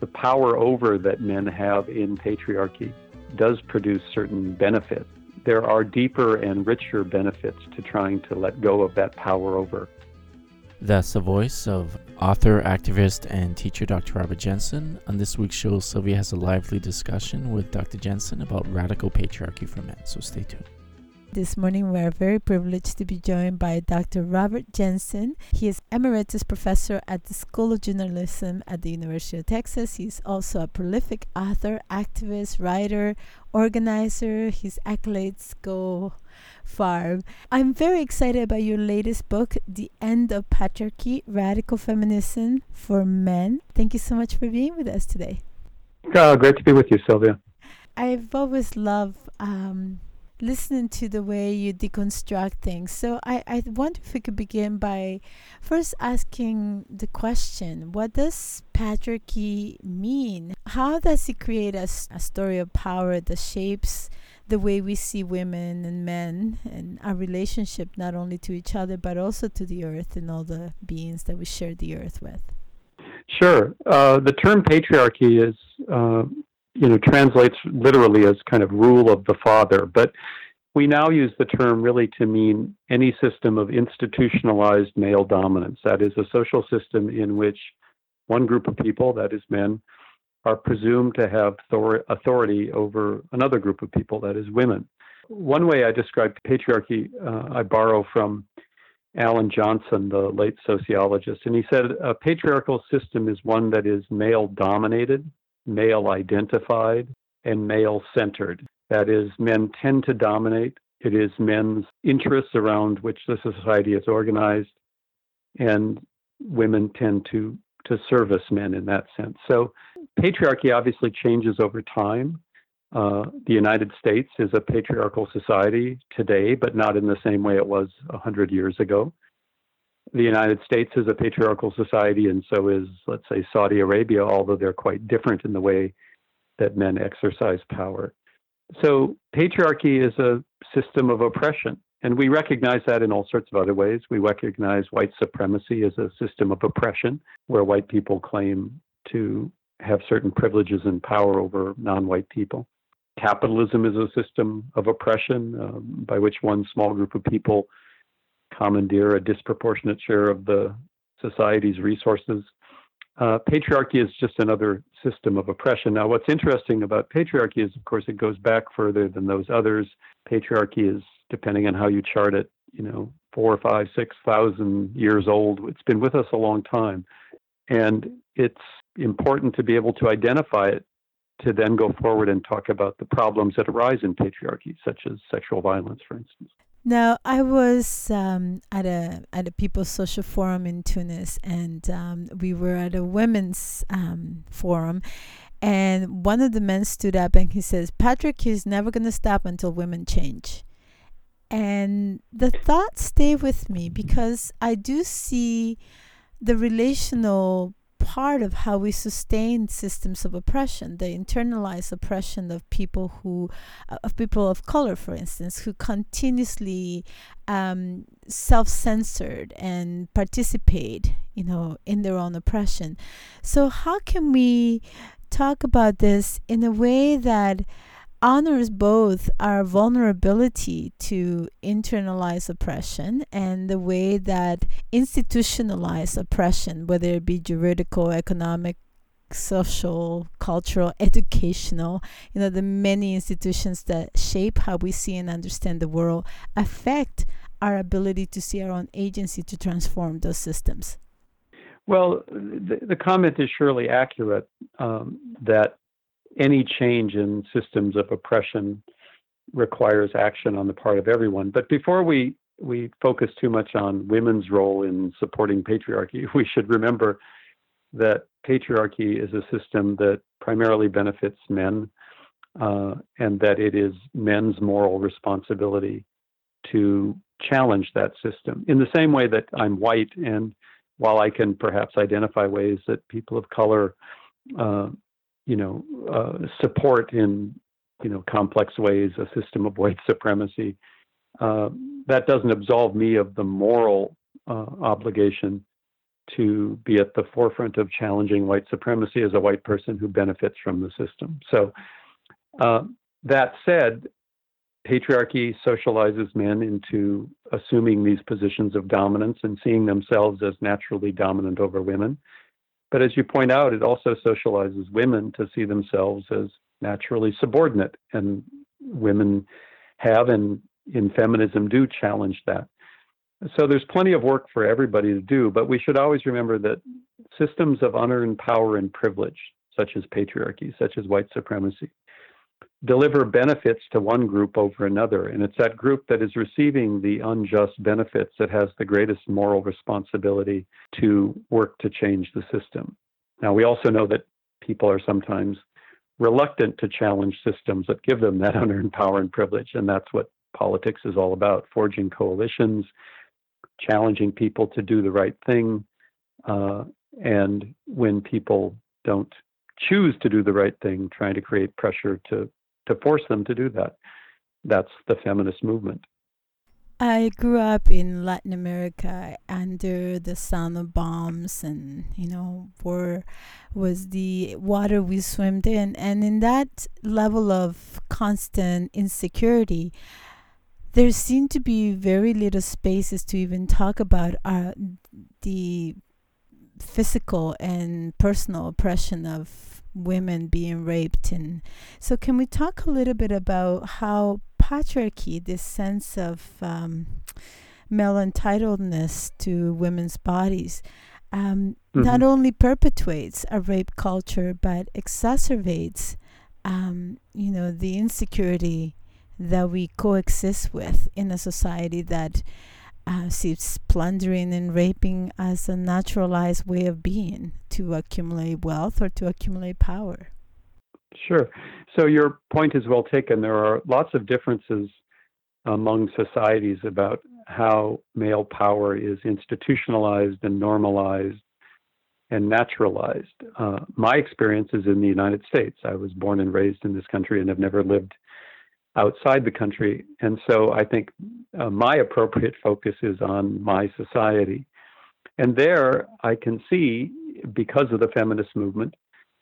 the power over that men have in patriarchy does produce certain benefits, there are deeper and richer benefits to trying to let go of that power over. That's the voice of author, activist, and teacher Dr. Robert Jensen. On this week's show, Sylvia has a lively discussion with Dr. Jensen about radical patriarchy for men, so stay tuned. This morning, we are very privileged to be joined by Dr. Robert Jensen. He is emeritus professor at the School of Journalism at the University of Texas. He's also a prolific author, activist, writer, organizer. His accolades go far. I'm very excited about your latest book, The End of Patriarchy Radical Feminism for Men. Thank you so much for being with us today. Uh, great to be with you, Sylvia. I've always loved um, listening to the way you deconstruct things. So I, I wonder if we could begin by first asking the question what does patriarchy mean? How does it create a, a story of power that shapes the way we see women and men and our relationship not only to each other but also to the earth and all the beings that we share the earth with? Sure. Uh, the term patriarchy is uh, you know, translates literally as kind of rule of the father, but we now use the term really to mean any system of institutionalized male dominance. That is, a social system in which one group of people, that is men, are presumed to have authority over another group of people, that is, women. One way I describe patriarchy, uh, I borrow from Allan Johnson, the late sociologist, and he said a patriarchal system is one that is male dominated male identified and male centered. That is, men tend to dominate. It is men's interests around which the society is organized, and women tend to, to service men in that sense. So, patriarchy obviously changes over time. Uh, the United States is a patriarchal society today, but not in the same way it was 100 years ago the United States is a patriarchal society, and so is, let's say, Saudi Arabia, although they're quite different in the way that men exercise power. So, patriarchy is a system of oppression, and we recognize that in all sorts of other ways. We recognize white supremacy as a system of oppression, where white people claim to have certain privileges and power over non white people. Capitalism is a system of oppression um, by which one small group of people commandeer a disproportionate share of the society's resources. Uh, patriarchy is just another system of oppression. Now, what's interesting about patriarchy is, of course, it goes back further than those others. Patriarchy is, depending on how you chart it, you know, four, five, six thousand years old. It's been with us a long time, and it's important to be able to identify it to then go forward and talk about the problems that arise in patriarchy, such as sexual violence, for instance. Now, I was um, at a at a People's Social Forum in Tunis, and um, we were at a women's um, forum, and one of the men stood up and he says, "Patriarchy is never going to stop until women change." And the thought stayed with me because I do see the relational part of how we sustain systems of oppression, the internalized oppression of people who, uh, of people of color, for instance, who continuously um, self-censored and participate, you know, in their own oppression. So how can we talk about this in a way that honors both our vulnerability to internalized oppression and the way that institutionalized oppression, whether it be juridical, economic, social, cultural, educational, you know, the many institutions that shape how we see and understand the world affect our ability to see our own agency to transform those systems. Well, the, the comment is surely accurate um, that any change in systems of oppression requires action on the part of everyone. But before we, we focus too much on women's role in supporting patriarchy, we should remember that patriarchy is a system that primarily benefits men, uh, and that it is men's moral responsibility to challenge that system. In the same way that I'm white, and while I can perhaps identify ways that people of color, uh, you know, uh, support in you know complex ways a system of white supremacy, uh, that doesn't absolve me of the moral uh, obligation to be at the forefront of challenging white supremacy as a white person who benefits from the system. So, uh, that said, patriarchy socializes men into assuming these positions of dominance and seeing themselves as naturally dominant over women. But as you point out, it also socializes women to see themselves as naturally subordinate, and women have and in feminism do challenge that. So there's plenty of work for everybody to do, but we should always remember that systems of unearned power and privilege, such as patriarchy, such as white supremacy, deliver benefits to one group over another. And it's that group that is receiving the unjust benefits that has the greatest moral responsibility to work to change the system. Now, we also know that people are sometimes reluctant to challenge systems that give them that unearned power and privilege. And that's what politics is all about forging coalitions, challenging people to do the right thing. Uh, and when people don't choose to do the right thing, trying to create pressure to, to force them to do that. That's the feminist movement. I grew up in Latin America under the sound of bombs and you know war was the water we swam in and in that level of constant insecurity there seemed to be very little spaces to even talk about uh, the physical and personal oppression of women being raped and so can we talk a little bit about how patriarchy this sense of um, male entitledness to women's bodies um, mm-hmm. not only perpetuates a rape culture but exacerbates um, you know the insecurity that we coexist with in a society that uh, sees plundering and raping as a naturalized way of being to accumulate wealth or to accumulate power. Sure. So your point is well taken. There are lots of differences among societies about how male power is institutionalized and normalized and naturalized. Uh, my experience is in the United States. I was born and raised in this country and have never lived outside the country. And so I think uh, my appropriate focus is on my society. And there I can see, because of the feminist movement,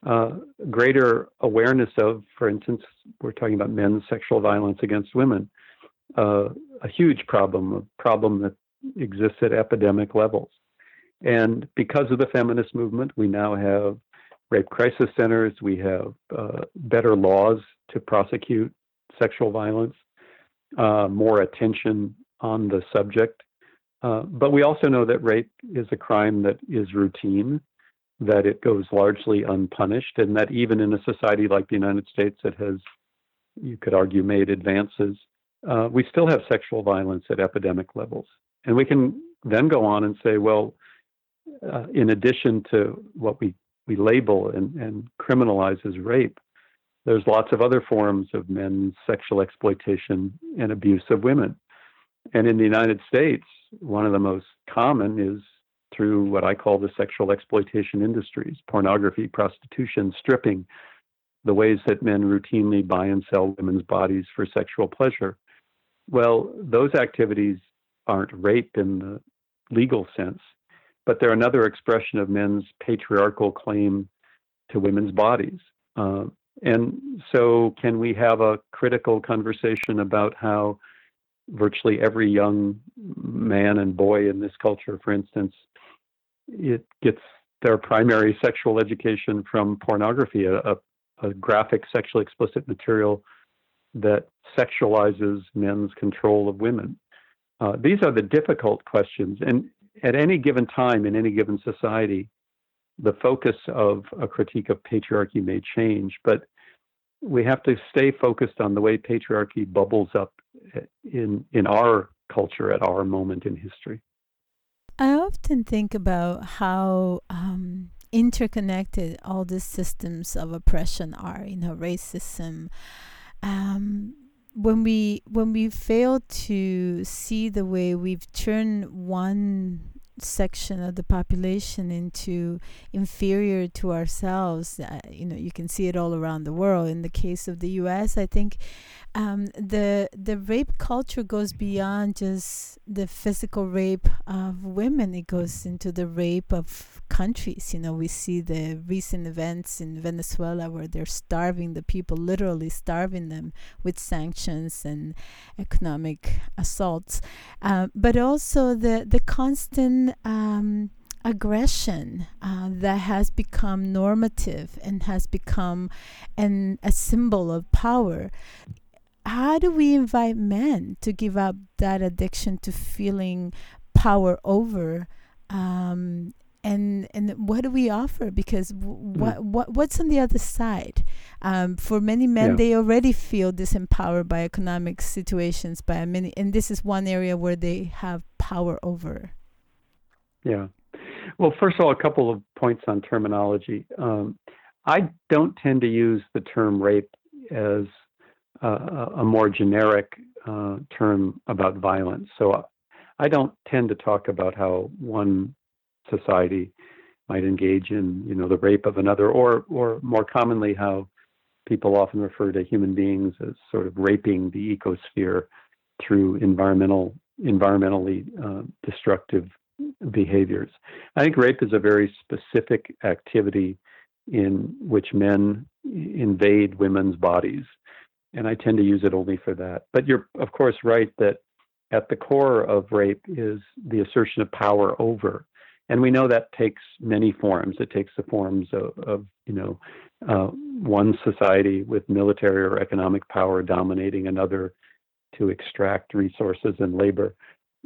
uh, greater awareness of, for instance, we're talking about men's sexual violence against women, uh, a huge problem, a problem that exists at epidemic levels. And because of the feminist movement, we now have rape crisis centers, we have uh, better laws to prosecute sexual violence, uh, more attention on the subject. Uh, but we also know that rape is a crime that is routine, that it goes largely unpunished, and that even in a society like the United States that has, you could argue, made advances, uh, we still have sexual violence at epidemic levels. And we can then go on and say, well, uh, in addition to what we, we label and, and criminalize as rape, there's lots of other forms of men's sexual exploitation and abuse of women. And in the United States, one of the most common is through what I call the sexual exploitation industries pornography, prostitution, stripping, the ways that men routinely buy and sell women's bodies for sexual pleasure. Well, those activities aren't rape in the legal sense, but they're another expression of men's patriarchal claim to women's bodies. Uh, and so, can we have a critical conversation about how virtually every young man and boy in this culture, for instance, it gets their primary sexual education from pornography, a, a, graphic, sexually explicit material that sexualizes men's control of women? Uh, these are the difficult questions. And at any given time in any given society, the focus of a critique of patriarchy may change, but we have to stay focused on the way patriarchy bubbles up in in our culture at our moment in history. I often think about how um, interconnected all the systems of oppression are. You know, racism. Um, when we when we fail to see the way we've turned one section of the population into inferior to ourselves. Uh, you know, you can see it all around the world. In the case of the U.S., I think um, the the rape culture goes beyond just the physical rape of women. It goes into the rape of countries. You know, we see the recent events in Venezuela where they're starving the people, literally starving them with sanctions and economic assaults, uh, but also the the constant um, aggression uh, that has become normative and has become an a symbol of power how do we invite men to give up that addiction to feeling power over um, and and what do we offer? Because w- mm. what what what's on the other side? Um, for many men yeah. they already feel disempowered by economic situations by many and this is one area where they have power over. Yeah. Well first of all a couple of points on terminology. Um, i don't tend to use the term rape as uh, a more generic uh, term about violence. So I don't tend to talk about how one society might engage in, you know, the rape of another, or or more commonly how people often refer to human beings as sort of raping the ecosphere through environmental environmentally uh, destructive behaviors. I think rape is a very specific activity in which men invade women's bodies and I tend to use it only for that. But you're, of course, right that at the core of rape is the assertion of power over. And we know that takes many forms. It takes the forms of, of you know, uh, one society with military or economic power dominating another to extract resources and labor.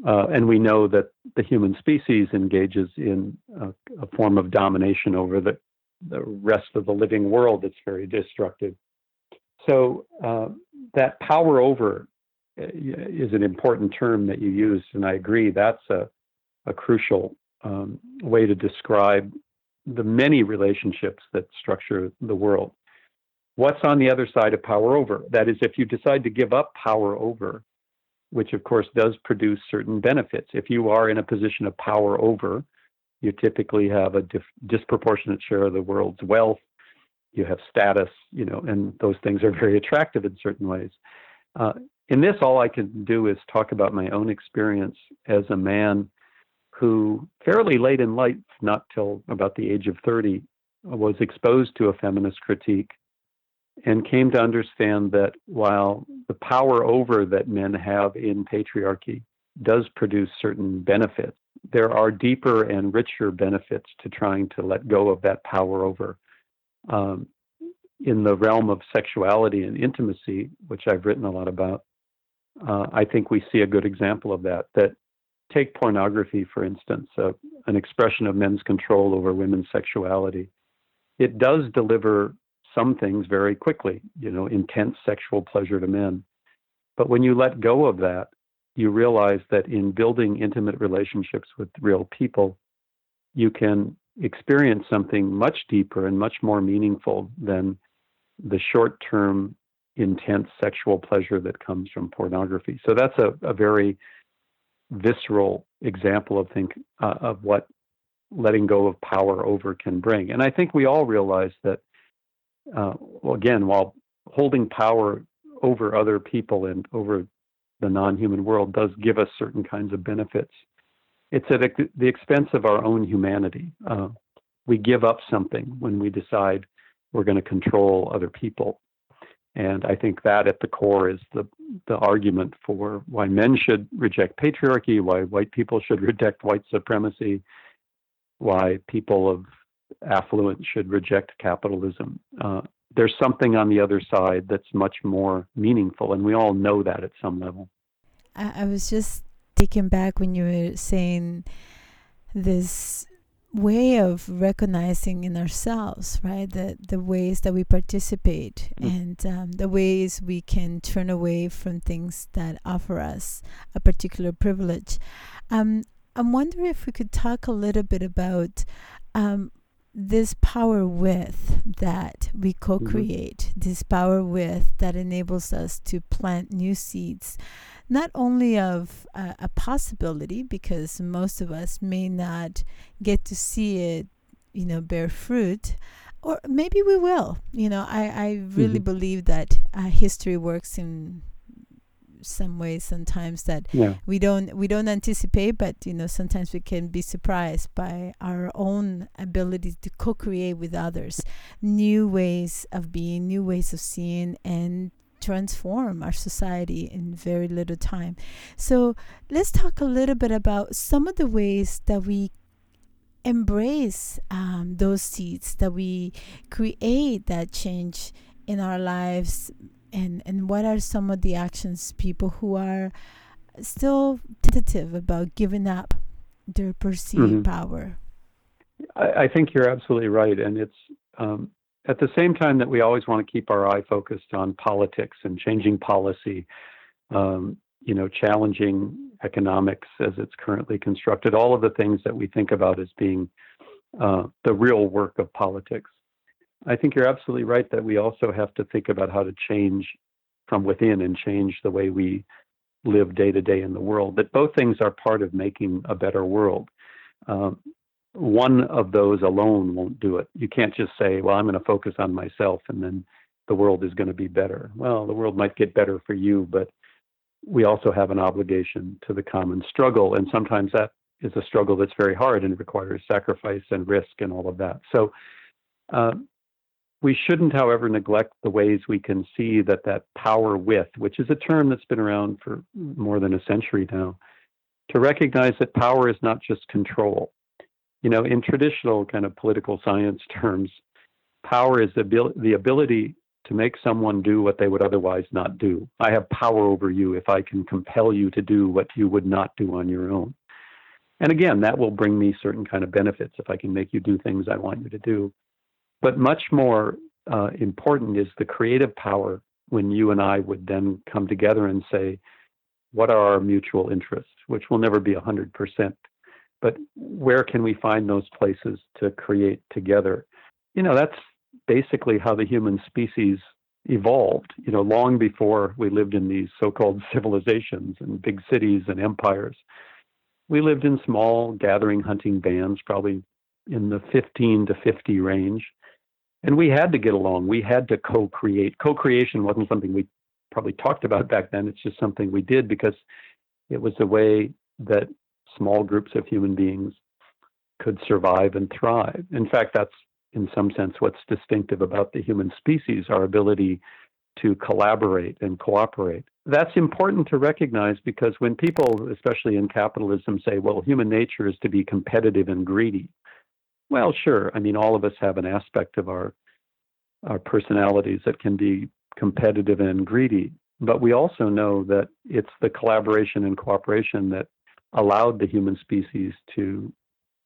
Uh, and we know that the human species engages in a, a form of domination over the, the rest of the living world that's very destructive. So uh, that power over uh, is an important term that you used, and I agree that's a, a crucial um, way to describe the many relationships that structure the world. What's on the other side of power over? That is, if you decide to give up power over, which of course does produce certain benefits. If you are in a position of power over, you typically have a dif- disproportionate share of the world's wealth you have status, you know, and those things are very attractive in certain ways. Uh, in this, all I can do is talk about my own experience as a man who, fairly late in life, not till about the age of 30, was exposed to a feminist critique and came to understand that while the power over that men have in patriarchy does produce certain benefits, there are deeper and richer benefits to trying to let go of that power over um, in the realm of sexuality and intimacy, which I've written a lot about, uh, I think we see a good example of that. That take pornography, for instance, uh, an expression of men's control over women's sexuality. It does deliver some things very quickly, you know, intense sexual pleasure to men. But when you let go of that, you realize that in building intimate relationships with real people, you can experience something much deeper and much more meaningful than the short term intense sexual pleasure that comes from pornography. So that's a, a very visceral example of think uh, of what letting go of power over can bring. And I think we all realize that uh, well, again, while holding power over other people and over the non-human world does give us certain kinds of benefits it's at the expense of our own humanity. Uh, we give up something when we decide we're going to control other people. And I think that at the core is the, the argument for why men should reject patriarchy, why white people should reject white supremacy, why people of affluence should reject capitalism. Uh, there's something on the other side that's much more meaningful, and we all know that at some level. I, I was just taken back when you were saying this way of recognizing in ourselves, right? The the ways that we participate mm. and um, the ways we can turn away from things that offer us a particular privilege. Um, I'm wondering if we could talk a little bit about um, this power with that we co create, mm-hmm. this power with that enables us to plant new seeds, not only of uh, a possibility, because most of us may not get to see it, you know, bear fruit. Or maybe we will. You know, I, I really mm-hmm. believe that uh, history works in some ways sometimes that yeah. we don't we don't anticipate but you know sometimes we can be surprised by our own ability to co-create with others new ways of being new ways of seeing and transform our society in very little time so let's talk a little bit about some of the ways that we embrace um, those seeds that we create that change in our lives and and what are some of the actions people who are still tentative about giving up their perceived mm-hmm. power I, I, think you're absolutely right and it's um, at the same time that we always want to keep our eye focused on politics and changing policy um, you know challenging economics as it's currently constructed all of the things that we think about as being uh, the real work of politics I think you're absolutely right that we also have to think about how to change from within and change the way we live day to day in the world. That both things are part of making a better world. Um, one of those alone won't do it. You can't just say, well, I'm going to focus on myself and then the world is going to be better. Well, the world might get better for you, but we also have an obligation to the common struggle. And sometimes that is a struggle that's very hard and requires sacrifice and risk and all of that. So, uh, we shouldn't, however, neglect the ways we can see that that power with, which is a term that's been around for more than a century now, to recognize that power is not just control. You know, in traditional kind of political science terms, power is the, abil- the ability to make someone do what they would otherwise not do. I have power over you if I can compel you to do what you would not do on your own. And again, that will bring me certain kind of benefits if I can make you do things I want you to do. But much more uh, important is the creative power when you and I would then come together and say, what are our mutual interests, which will never be 100%, but where can we find those places to create together? You know, that's basically how the human species evolved, you know, long before we lived in these so called civilizations and big cities and empires. We lived in small gathering hunting bands, probably in the 15 to 50 range and we had to get along. We had to co-create. Co-creation wasn't something we probably talked about back then. It's just something we did because it was the way that small groups of human beings could survive and thrive. In fact, that's in some sense what's distinctive about the human species, our ability to collaborate and cooperate. That's important to recognize because when people, especially in capitalism, say, well, human nature is to be competitive and greedy, well, sure. I mean, all of us have an aspect of our our personalities that can be competitive and greedy, but we also know that it's the collaboration and cooperation that allowed the human species to,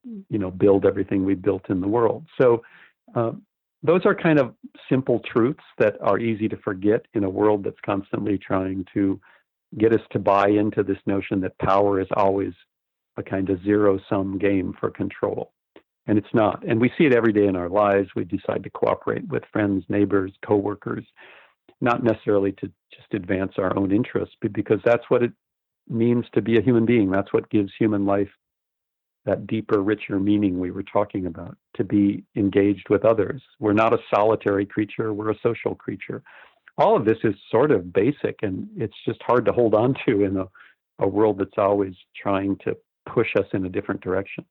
you know, build everything we built in the world. So. Uh, those are kind of simple truths that are easy to forget in a world that's constantly trying to get us to buy into this notion that power is always a kind of zero sum game for control and it's not. And we see it every day in our lives. We decide to cooperate with friends, neighbors, coworkers, not necessarily to just advance our own interests, but because that's what it means to be a human being. That's what gives human life that deeper, richer meaning we were talking about, to be engaged with others. We're not a solitary creature, we're a social creature. All of this is sort of basic, and it's just hard to hold on to in a, a world that's always trying to push us in a different direction.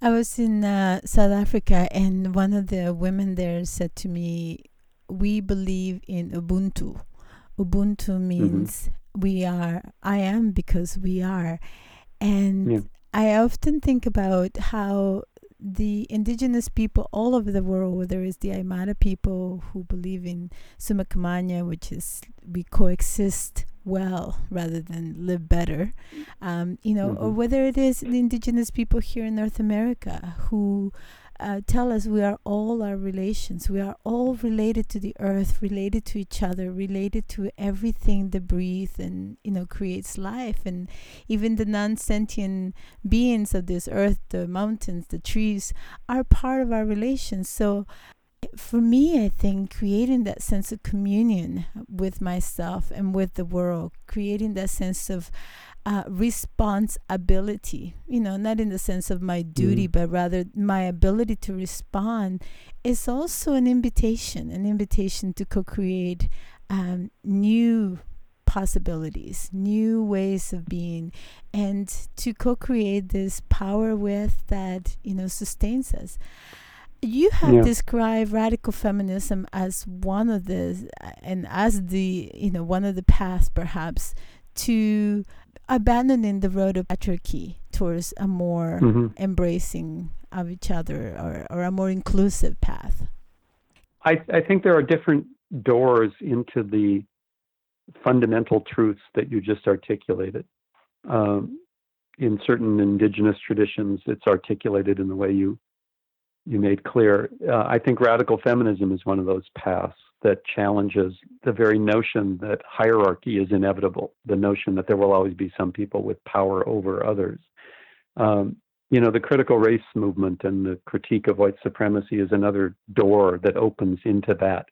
I was in uh, South Africa, and one of the women there said to me, "We believe in Ubuntu. Ubuntu mm-hmm. means mm-hmm. We are. I am because we are." And yeah. I often think about how the indigenous people all over the world, whether it's the Aymara people who believe in suma qamaña, which is we coexist well rather than live better, um, you know, mm-hmm. or whether it is the indigenous people here in North America who uh, tell us we are all our relations. We are all related to the earth, related to each other, related to everything that breathes and you know creates life, and even the non-sentient beings of this earth, the mountains, the trees, are part of our relations. So for me, I think creating that sense of communion with myself and with the world, creating that sense of uh, responsibility, you know, not in the sense of my duty, mm. but rather my ability to respond, is also an invitation, an invitation to co create um, new possibilities, new ways of being, and to co create this power with that, you know, sustains us you have yeah. described radical feminism as one of the and as the you know one of the paths perhaps to abandoning the road of patriarchy towards a more mm-hmm. embracing of each other or, or a more inclusive path I, I think there are different doors into the fundamental truths that you just articulated um, in certain indigenous traditions it's articulated in the way you you made clear. Uh, I think radical feminism is one of those paths that challenges the very notion that hierarchy is inevitable, the notion that there will always be some people with power over others. Um, you know, the critical race movement and the critique of white supremacy is another door that opens into that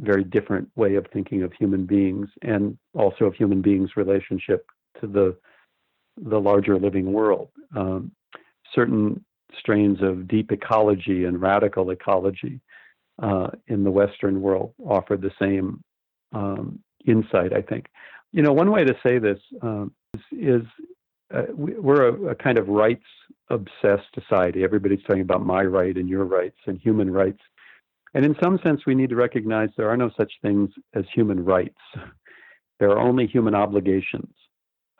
very different way of thinking of human beings and also of human beings' relationship to the the larger living world. Um, certain strains of deep ecology and radical ecology uh, in the Western world offer the same um, insight, I think. You know, one way to say this um, is, is uh, we, are a, a, kind of rights obsessed society. Everybody's talking about my right and your rights and human rights. And in some sense, we need to recognize there are no such things as human rights. There are only human obligations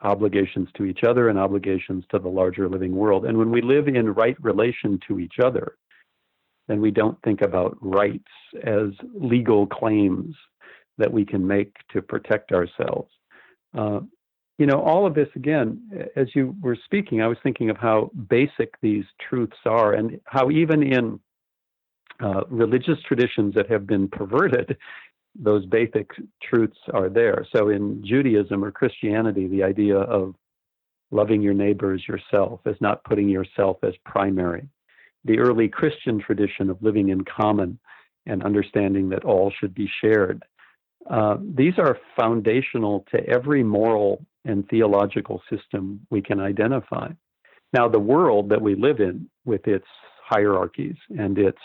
obligations to each other and obligations to the larger living world. And when we live in right relation to each other, then we don't think about rights as legal claims that we can make to protect ourselves. Uh, you know, all of this, again, as you were speaking, I was thinking of how basic these truths are and how even in uh, religious traditions that have been perverted, those basic truths are there. So in Judaism or Christianity, the idea of loving your neighbor as yourself is not putting yourself as primary. The early Christian tradition of living in common and understanding that all should be shared. Uh, these are foundational to every moral and theological system we can identify. Now, the world that we live in, with its hierarchies and its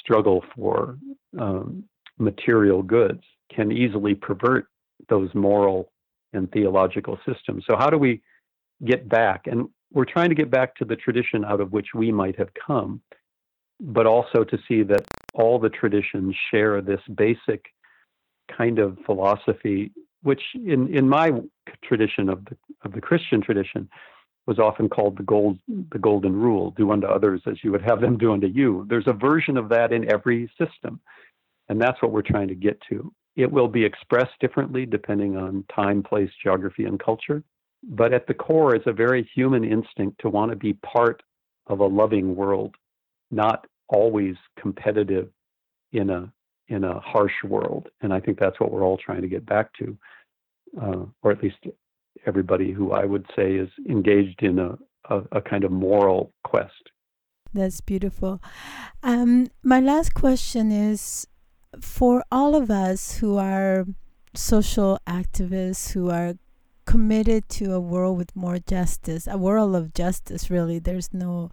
struggle for um, material goods can easily pervert those moral and theological systems. So, how do we get back? And we're trying to get back to the tradition out of which we might have come, but also to see that all the traditions share this basic kind of philosophy, which in, in my tradition of the of the Christian tradition was often called the gold the golden rule do unto others as you would have them do unto you there's a version of that in every system and that's what we're trying to get to. It will be expressed differently depending on time, place, geography, and culture. But at the core, it's a very human instinct to want to be part of a loving world, not always competitive in a in a harsh world. And I think that's what we're all trying to get back to, uh, or at least everybody who I would say is engaged in a, a, a kind of moral quest. That's beautiful. Um, my last question is for all of us who are social activists, who are committed to a world with more justice, a world of justice, really, there's no.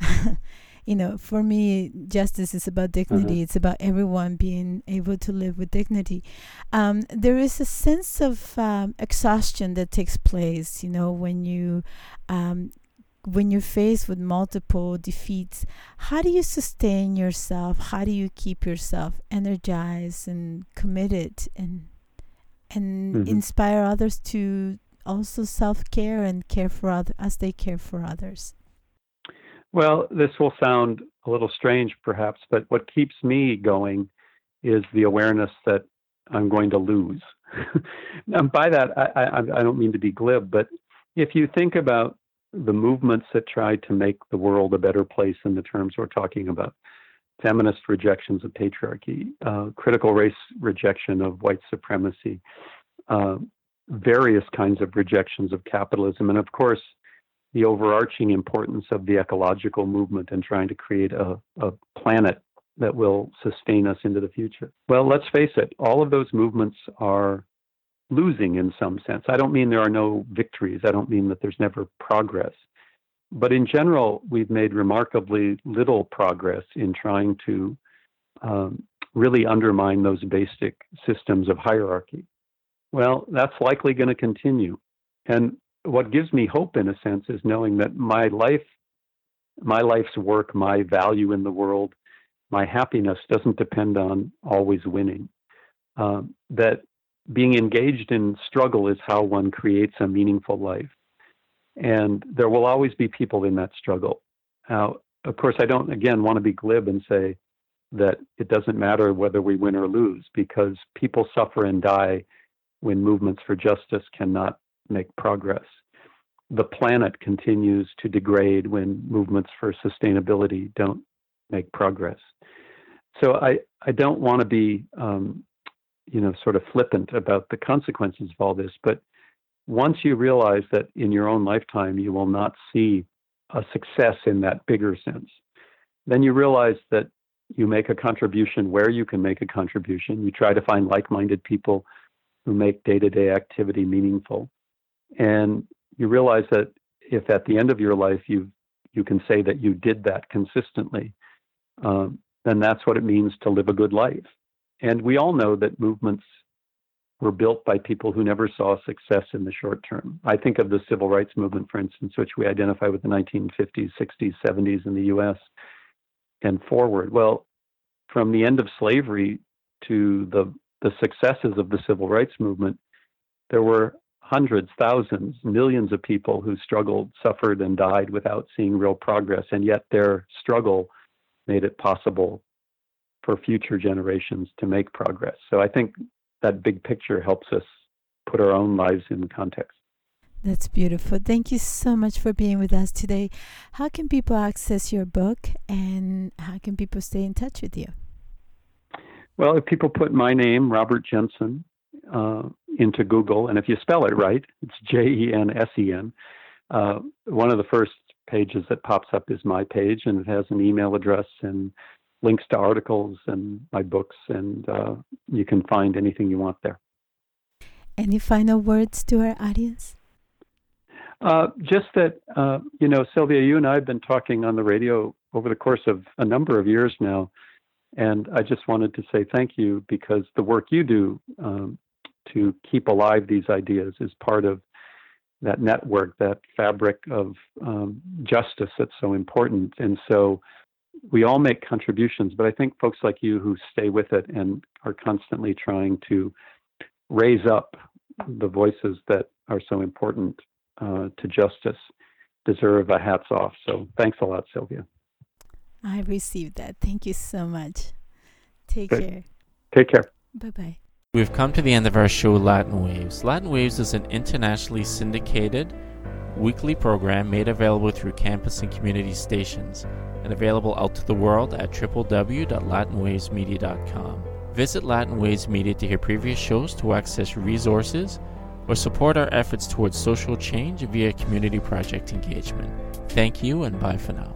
you know, for me, justice is about dignity. Mm-hmm. It's about everyone being able to live with dignity. Um, there is a sense of um, exhaustion that takes place, you know, when you um, when you're faced with multiple defeats, how do you sustain yourself? How do you keep yourself energized and committed and and mm-hmm. inspire others to also self-care and care for others as they care for others? Well, this will sound a little strange perhaps, but what keeps me going is the awareness that I'm going to lose. and by that, I, I, I don't mean to be glib, but if you think about the movements that try to make the world a better place in the terms we're talking about feminist rejections of patriarchy, uh, critical race rejection of white supremacy, uh, various kinds of rejections of capitalism, and of course, the overarching importance of the ecological movement and trying to create a, a planet that will sustain us into the future. Well, let's face it, all of those movements are losing in some sense. I don't mean there are no victories, I don't mean that there's never progress. But in general, we've made remarkably little progress in trying to um, really undermine those basic systems of hierarchy. Well, that's likely going to continue. And what gives me hope, in a sense, is knowing that my life, my life's work, my value in the world, my happiness doesn't depend on always winning. Um, that being engaged in struggle is how one creates a meaningful life. And there will always be people in that struggle. Now, of course, I don't, again, want to be glib and say that it doesn't matter whether we win or lose because people suffer and die when movements for justice cannot make progress. The planet continues to degrade when movements for sustainability don't make progress. So I, I don't want to be um, you know, sort of flippant about the consequences of all this. But once you realize that in your own lifetime you will not see a success in that bigger sense, then you realize that you make a contribution where you can make a contribution. You try to find like minded people who make day to day activity meaningful. And you realize that if at the end of your life you you can say that you did that consistently, um, then that's what it means to live a good life. And we all know that movements were built by people who never saw success in the short term. I think of the civil rights movement, for instance, which we identify with the 1950s, 60s, 70s in the US and forward. Well, from the end of slavery to the, the successes of the civil rights movement, there were hundreds, thousands, millions of people who struggled, suffered, and died without seeing real progress. And yet their struggle made it possible for future generations to make progress. So I think that big picture helps us put our own lives in context. That's beautiful. Thank you so much for being with us today. How can people access your book and how can people stay in touch with you? Well, if people put my name, Robert Jensen, uh, into Google, and if you spell it right, it's J E N S E N. Uh, one of the first pages that pops up is my page, and it has an email address and links to articles and my books, and uh, you can find anything you want there. Any final words to our audience? Uh, just that, uh, you know, Sylvia, you and I have been talking on the radio over the course of a number of years now. And I just wanted to say thank you because the work you do um, to keep alive these ideas is part of that network, that fabric of um, justice that's so important. And so we all make contributions, but I think folks like you who stay with it and are constantly trying to raise up the voices that are so important uh, to justice deserve a hats off. So thanks a lot, Sylvia. I received that. Thank you so much. Take Good. care. Take care. Bye bye. We've come to the end of our show, Latin Waves. Latin Waves is an internationally syndicated weekly program made available through campus and community stations and available out to the world at www.latinwavesmedia.com. Visit Latin Waves Media to hear previous shows, to access resources, or support our efforts towards social change via community project engagement. Thank you and bye for now.